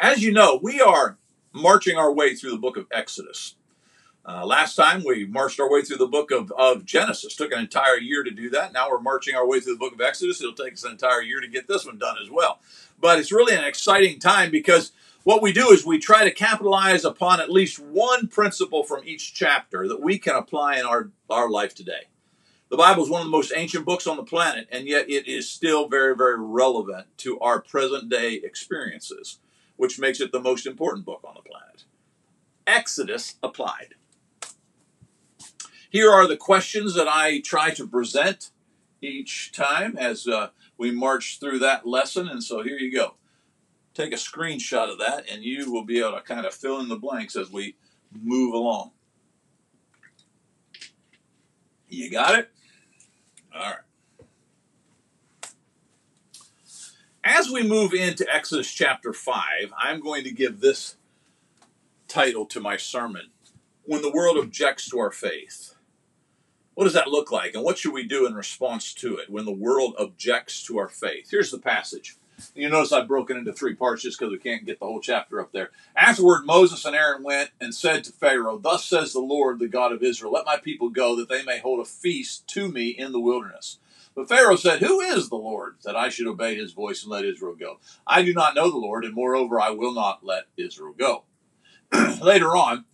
As you know, we are marching our way through the book of Exodus. Uh, last time we marched our way through the book of, of Genesis. Took an entire year to do that. Now we're marching our way through the book of Exodus. It'll take us an entire year to get this one done as well. But it's really an exciting time because what we do is we try to capitalize upon at least one principle from each chapter that we can apply in our, our life today. The Bible is one of the most ancient books on the planet, and yet it is still very, very relevant to our present day experiences, which makes it the most important book on the planet. Exodus applied. Here are the questions that I try to present each time as uh, we march through that lesson, and so here you go. Take a screenshot of that, and you will be able to kind of fill in the blanks as we move along. You got it? All right. As we move into Exodus chapter 5, I'm going to give this title to my sermon When the World Objects to Our Faith. What does that look like, and what should we do in response to it when the world objects to our faith? Here's the passage. You notice I've broken into three parts just because we can't get the whole chapter up there. Afterward, Moses and Aaron went and said to Pharaoh, Thus says the Lord, the God of Israel, Let my people go, that they may hold a feast to me in the wilderness. But Pharaoh said, Who is the Lord, that I should obey his voice and let Israel go? I do not know the Lord, and moreover, I will not let Israel go. Later on,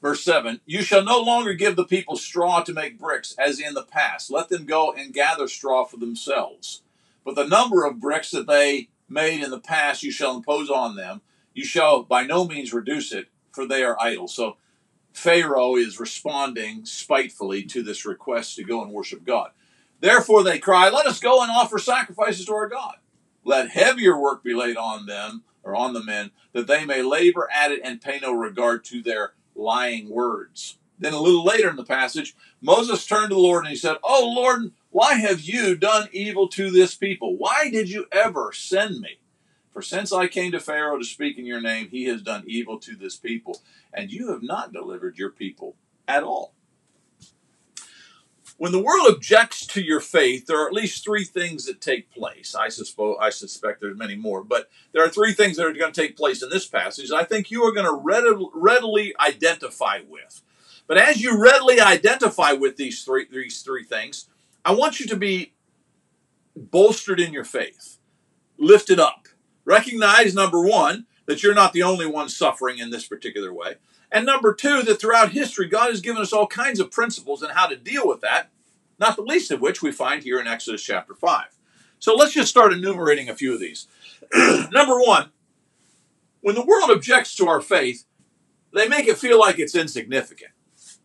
verse 7 You shall no longer give the people straw to make bricks, as in the past. Let them go and gather straw for themselves. But the number of bricks that they made in the past you shall impose on them. You shall by no means reduce it, for they are idle. So Pharaoh is responding spitefully to this request to go and worship God. Therefore they cry, Let us go and offer sacrifices to our God. Let heavier work be laid on them, or on the men, that they may labor at it and pay no regard to their lying words. Then a little later in the passage, Moses turned to the Lord and he said, Oh Lord, why have you done evil to this people? Why did you ever send me? For since I came to Pharaoh to speak in your name, he has done evil to this people, and you have not delivered your people at all. When the world objects to your faith, there are at least three things that take place. I, suspo- I suspect there's many more, but there are three things that are going to take place in this passage I think you are going to readily identify with. But as you readily identify with these three, these three things, I want you to be bolstered in your faith, lifted up. Recognize, number one, that you're not the only one suffering in this particular way. And number two, that throughout history, God has given us all kinds of principles and how to deal with that, not the least of which we find here in Exodus chapter 5. So let's just start enumerating a few of these. number one, when the world objects to our faith, they make it feel like it's insignificant.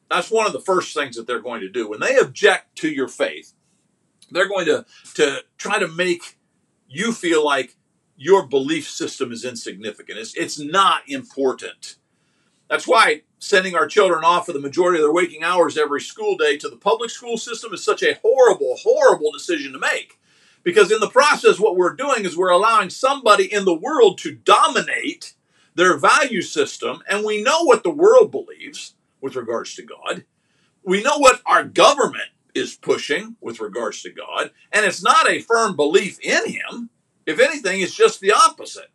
That's one of the first things that they're going to do. When they object to your faith, they're going to, to try to make you feel like your belief system is insignificant. It's, it's not important. That's why sending our children off for the majority of their waking hours every school day to the public school system is such a horrible, horrible decision to make. Because in the process, what we're doing is we're allowing somebody in the world to dominate their value system, and we know what the world believes with regards to God. We know what our government is pushing with regards to God, and it's not a firm belief in Him. If anything, it's just the opposite.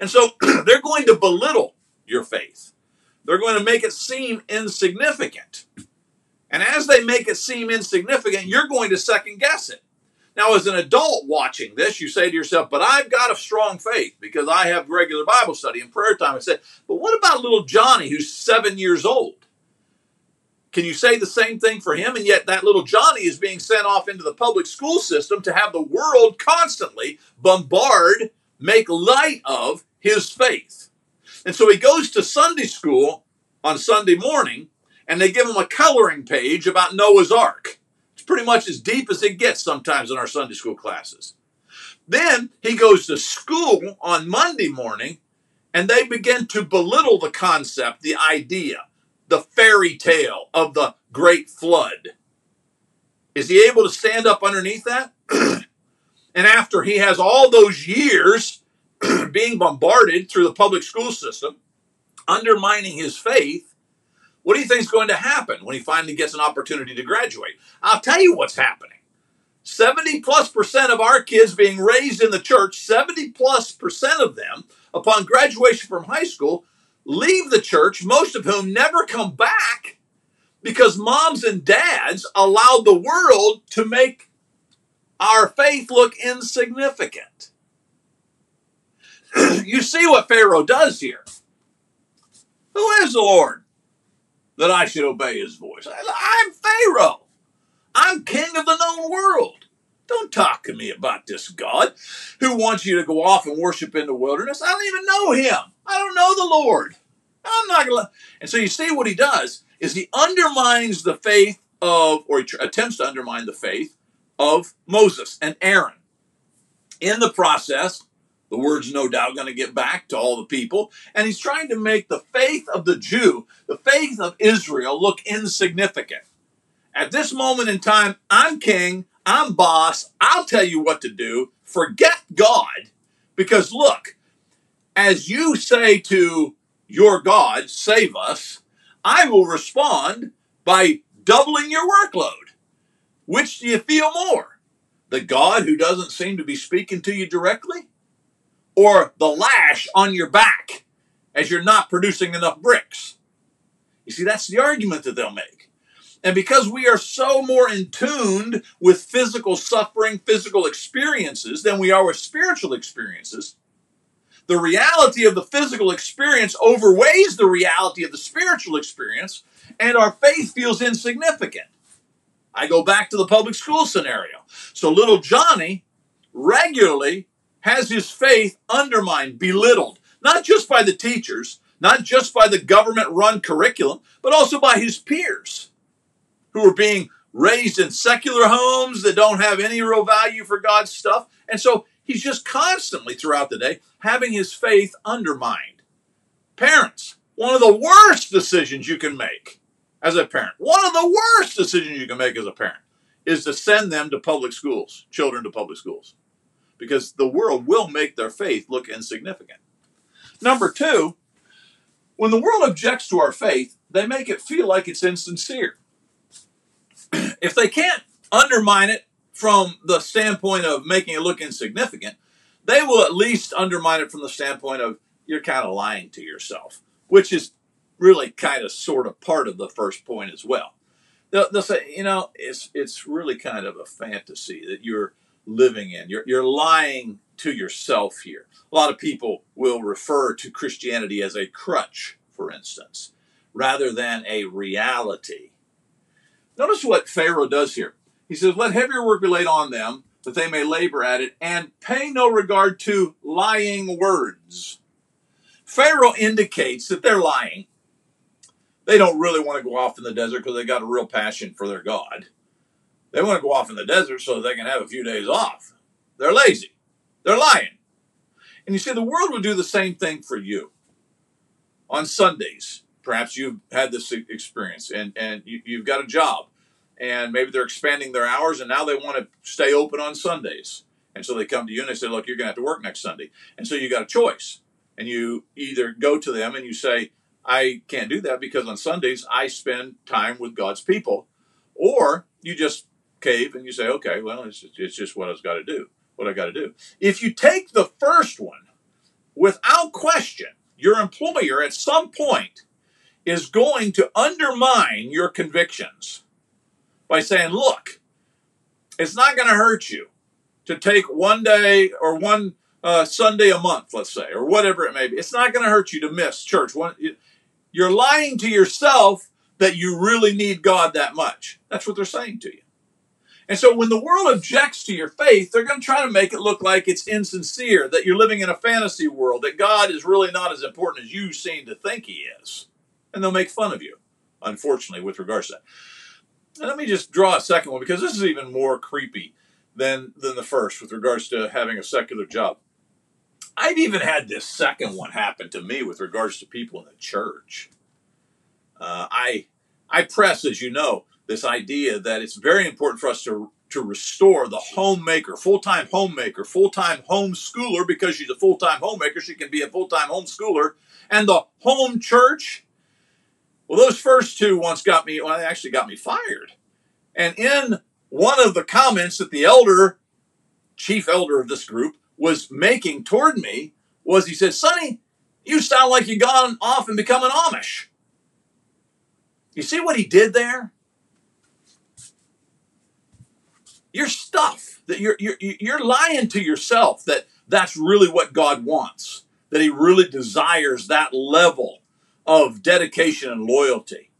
And so they're going to belittle your faith. They're going to make it seem insignificant. And as they make it seem insignificant, you're going to second guess it. Now, as an adult watching this, you say to yourself, but I've got a strong faith because I have regular Bible study and prayer time. I said, but what about little Johnny who's seven years old? Can you say the same thing for him? And yet, that little Johnny is being sent off into the public school system to have the world constantly bombard, make light of his faith. And so he goes to Sunday school on Sunday morning, and they give him a coloring page about Noah's Ark. It's pretty much as deep as it gets sometimes in our Sunday school classes. Then he goes to school on Monday morning, and they begin to belittle the concept, the idea the fairy tale of the great flood. Is he able to stand up underneath that? and after he has all those years being bombarded through the public school system, undermining his faith, what do you think is going to happen when he finally gets an opportunity to graduate? I'll tell you what's happening. 70 plus percent of our kids being raised in the church, 70 plus percent of them, upon graduation from high school, leave the church, most of whom never come back because moms and dads allowed the world to make our faith look insignificant. you see what Pharaoh does here. Who is the Lord that I should obey his voice? I'm Pharaoh. I'm king of the known world. Talk to me about this God who wants you to go off and worship in the wilderness. I don't even know him. I don't know the Lord. I'm not going to. And so you see what he does is he undermines the faith of, or he attempts to undermine the faith of Moses and Aaron. In the process, the word's no doubt going to get back to all the people. And he's trying to make the faith of the Jew, the faith of Israel, look insignificant. At this moment in time, I'm king, I'm boss, I'll tell you what to do. Forget God. Because look, as you say to your God, save us, I will respond by doubling your workload. Which do you feel more? The God who doesn't seem to be speaking to you directly? or the lash on your back as you're not producing enough bricks. You see, that's the argument that they'll make. And because we are so more in tuned with physical suffering, physical experiences than we are with spiritual experiences, the reality of the physical experience overweighs the reality of the spiritual experience, and our faith feels insignificant. I go back to the public school scenario. So little Johnny regularly has his faith undermined, belittled, not just by the teachers, not just by the government run curriculum, but also by his peers who are being raised in secular homes that don't have any real value for God's stuff. And so he's just constantly throughout the day having his faith undermined. Parents, one of the worst decisions you can make as a parent, one of the worst decisions you can make as a parent is to send them to public schools, children to public schools because the world will make their faith look insignificant. Number two, when the world objects to our faith, they make it feel like it's insincere. If they can't undermine it from the standpoint of making it look insignificant, they will at least undermine it from the standpoint of you're kind of lying to yourself, which is really kind of sort of part of the first point as well. They'll, they'll say, you know, it's it's really kind of a fantasy that you're living in. You're, you're lying to yourself here. A lot of people will refer to Christianity as a crutch, for instance, rather than a reality. Notice what Pharaoh does here. He says, Let heavier work be laid on them, that they may labor at it, and pay no regard to lying words. Pharaoh indicates that they're lying. They don't really want to go off in the desert because they got a real passion for their God. They want to go off in the desert so they can have a few days off. They're lazy. They're lying. And you see, the world would do the same thing for you. On Sundays, perhaps you've had this experience and, and you, you've got a job and maybe they're expanding their hours and now they want to stay open on Sundays. And so they come to you and they say, look, you're going to have to work next Sunday. And so you got a choice. And you either go to them and you say, I can't do that because on Sundays I spend time with God's people. Or you just cave and you say, okay, well, it's just, it's just what I've got to do, what I got to do. If you take the first one, without question, your employer at some point is going to undermine your convictions by saying, look, it's not going to hurt you to take one day or one uh, Sunday a month, let's say, or whatever it may be. It's not going to hurt you to miss church. You're lying to yourself that you really need God that much. That's what they're saying to you. And so when the world objects to your faith, they're going to try to make it look like it's insincere, that you're living in a fantasy world, that God is really not as important as you seem to think he is. And they'll make fun of you, unfortunately, with regards to that. And let me just draw a second one because this is even more creepy than, than the first with regards to having a secular job. I've even had this second one happen to me with regards to people in the church. Uh, I I press, as you know, this idea that it's very important for us to to restore the homemaker, full-time homemaker, full-time homeschooler, because she's a full-time homemaker, she can be a full-time homeschooler, and the home church. Well, those first two once got me, well, they actually got me fired. And in one of the comments that the elder, chief elder of this group, was making toward me was he said, Sonny, you sound like you've gone off and become an Amish. You see what he did there? Your stuff that you're, you're you're lying to yourself that that's really what God wants. That He really desires that level of dedication and loyalty.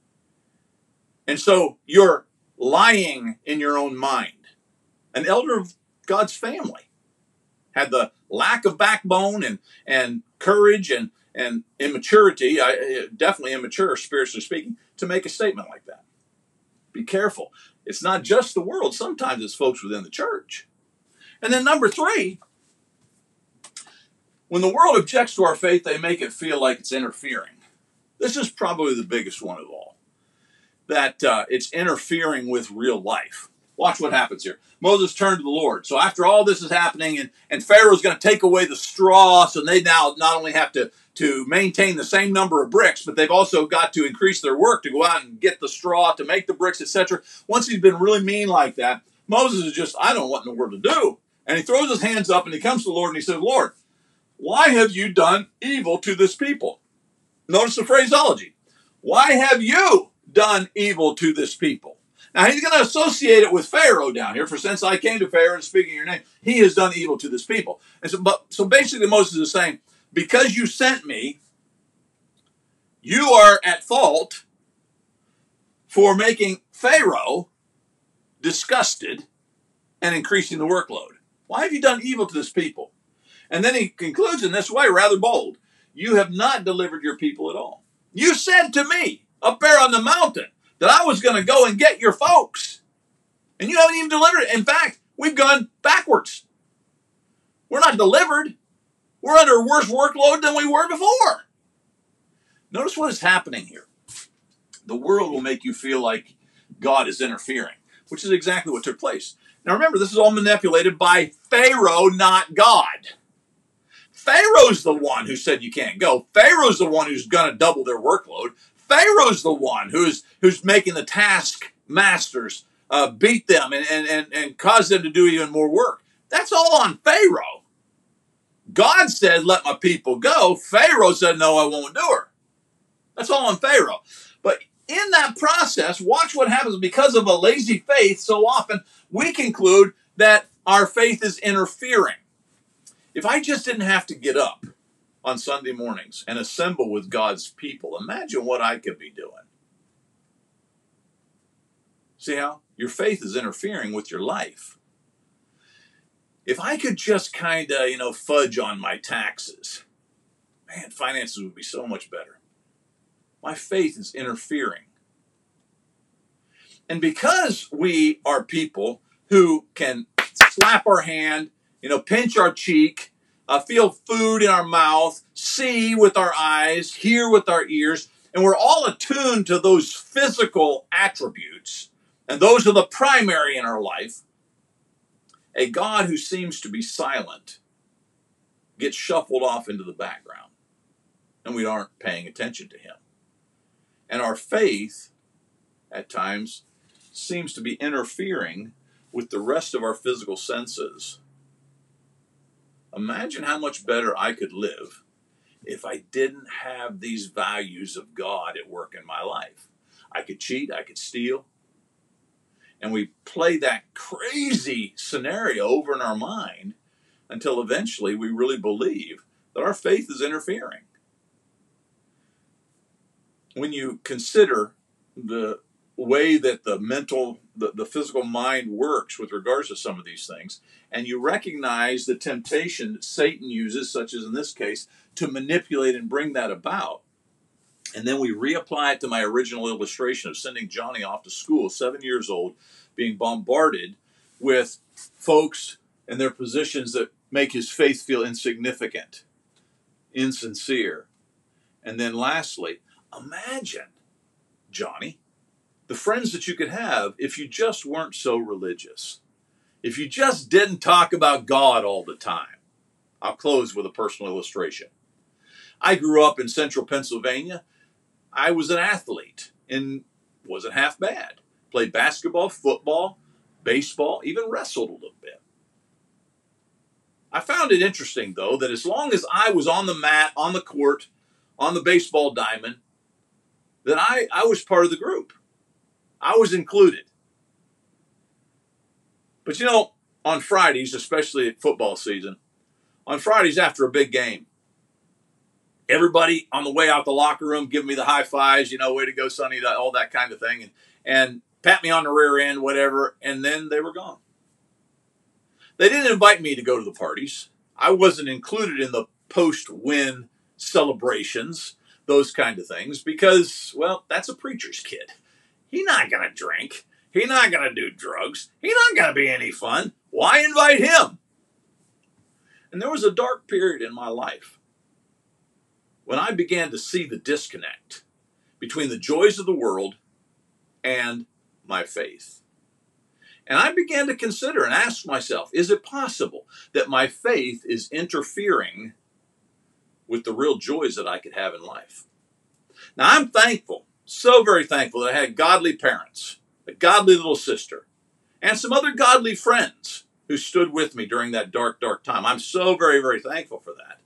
And so you're lying in your own mind. An elder of God's family had the lack of backbone and, and courage and, and immaturity, I, definitely immature, spiritually speaking, to make a statement like that. Be careful. It's not just the world, sometimes it's folks within the church. And then, number three, when the world objects to our faith, they make it feel like it's interfering. This is probably the biggest one of all that uh, it's interfering with real life. Watch what happens here. Moses turned to the Lord. So after all this is happening, and, and Pharaoh's going to take away the straw, so they now not only have to, to maintain the same number of bricks, but they've also got to increase their work to go out and get the straw to make the bricks, etc. Once he's been really mean like that, Moses is just, I don't know what in the world to do. And he throws his hands up and he comes to the Lord and he says, Lord, why have you done evil to this people? Notice the phraseology. Why have you done evil to this people? Now he's going to associate it with Pharaoh down here. For since I came to Pharaoh and speaking your name, he has done evil to this people. And so, but so basically, Moses is saying, because you sent me, you are at fault for making Pharaoh disgusted and increasing the workload. Why have you done evil to this people? And then he concludes in this way, rather bold You have not delivered your people at all. You said to me up there on the mountain that I was going to go and get your folks. And you haven't even delivered it. In fact, we've gone backwards. We're not delivered. We're under a worse workload than we were before. Notice what is happening here. The world will make you feel like God is interfering, which is exactly what took place. Now remember, this is all manipulated by Pharaoh, not God. Pharaoh's the one who said you can't go. Pharaoh's the one who's going to double their workload. Pharaoh's the one who's who's making the task masters uh, beat them and, and, and, and cause them to do even more work. That's all on Pharaoh. God said, let my people go. Pharaoh said, no, I won't do her. That's all on Pharaoh. But in that process, watch what happens because of a lazy faith. So often we conclude that our faith is interfering. If I just didn't have to get up on Sunday mornings and assemble with God's people, imagine what I could be doing. See how? Your faith is interfering with your life. If I could just kind of, you know, fudge on my taxes, man, finances would be so much better. My faith is interfering. And because we are people who can slap our hand you know, pinch our cheek, uh, feel food in our mouth, see with our eyes, hear with our ears, and we're all attuned to those physical attributes, and those are the primary in our life. A God who seems to be silent gets shuffled off into the background, and we aren't paying attention to him. And our faith, at times, seems to be interfering with the rest of our physical senses Imagine how much better I could live if I didn't have these values of God at work in my life. I could cheat, I could steal. And we play that crazy scenario over in our mind until eventually we really believe that our faith is interfering. When you consider the way that the mental, the, the physical mind works with regards to some of these things, and you recognize the temptation that Satan uses, such as in this case, to manipulate and bring that about. And then we reapply it to my original illustration of sending Johnny off to school, seven years old, being bombarded with folks and their positions that make his faith feel insignificant, insincere. And then lastly, imagine, Johnny, the friends that you could have if you just weren't so religious. If you just didn't talk about God all the time. I'll close with a personal illustration. I grew up in central Pennsylvania. I was an athlete and wasn't half bad. Played basketball, football, baseball, even wrestled a little bit. I found it interesting, though, that as long as I was on the mat, on the court, on the baseball diamond, that I, I was part of the group. I was included. But you know, on Fridays, especially at football season, on Fridays after a big game, everybody on the way out the locker room give me the high fives, you know, way to go, Sonny, all that kind of thing, and and pat me on the rear end, whatever, and then they were gone. They didn't invite me to go to the parties. I wasn't included in the post win celebrations, those kind of things, because, well, that's a preacher's kid. He's not to drink. He's not to do drugs. He's not to be any fun. Why invite him? And there was a dark period in my life when I began to see the disconnect between the joys of the world and my faith. And I began to consider and ask myself is it possible that my faith is interfering with the real joys that I could have in life? Now, I'm thankful, so very thankful that I had godly parents, a godly little sister, and some other godly friends who stood with me during that dark, dark time. I'm so very, very thankful for that.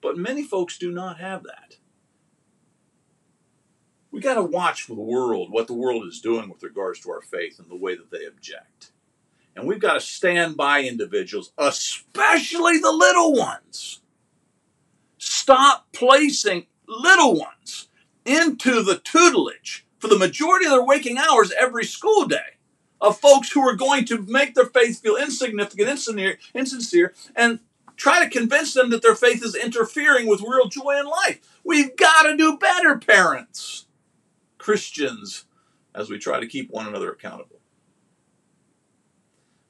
But many folks do not have that. We got to watch for the world, what the world is doing with regards to our faith and the way that they object. And we've got to stand by individuals, especially the little ones. Stop placing little ones into the tutelage for the majority of their waking hours every school day of folks who are going to make their faith feel insignificant, insincere, insincere and try to convince them that their faith is interfering with real joy in life. We've got to do better, parents, Christians, as we try to keep one another accountable.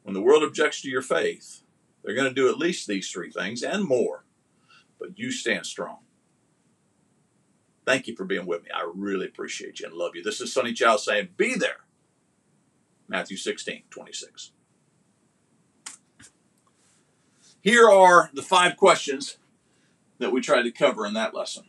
When the world objects to your faith, they're going to do at least these three things and more, but you stand strong. Thank you for being with me. I really appreciate you and love you. This is Sonny Chow saying, Be there. Matthew 16, 26. Here are the five questions that we tried to cover in that lesson.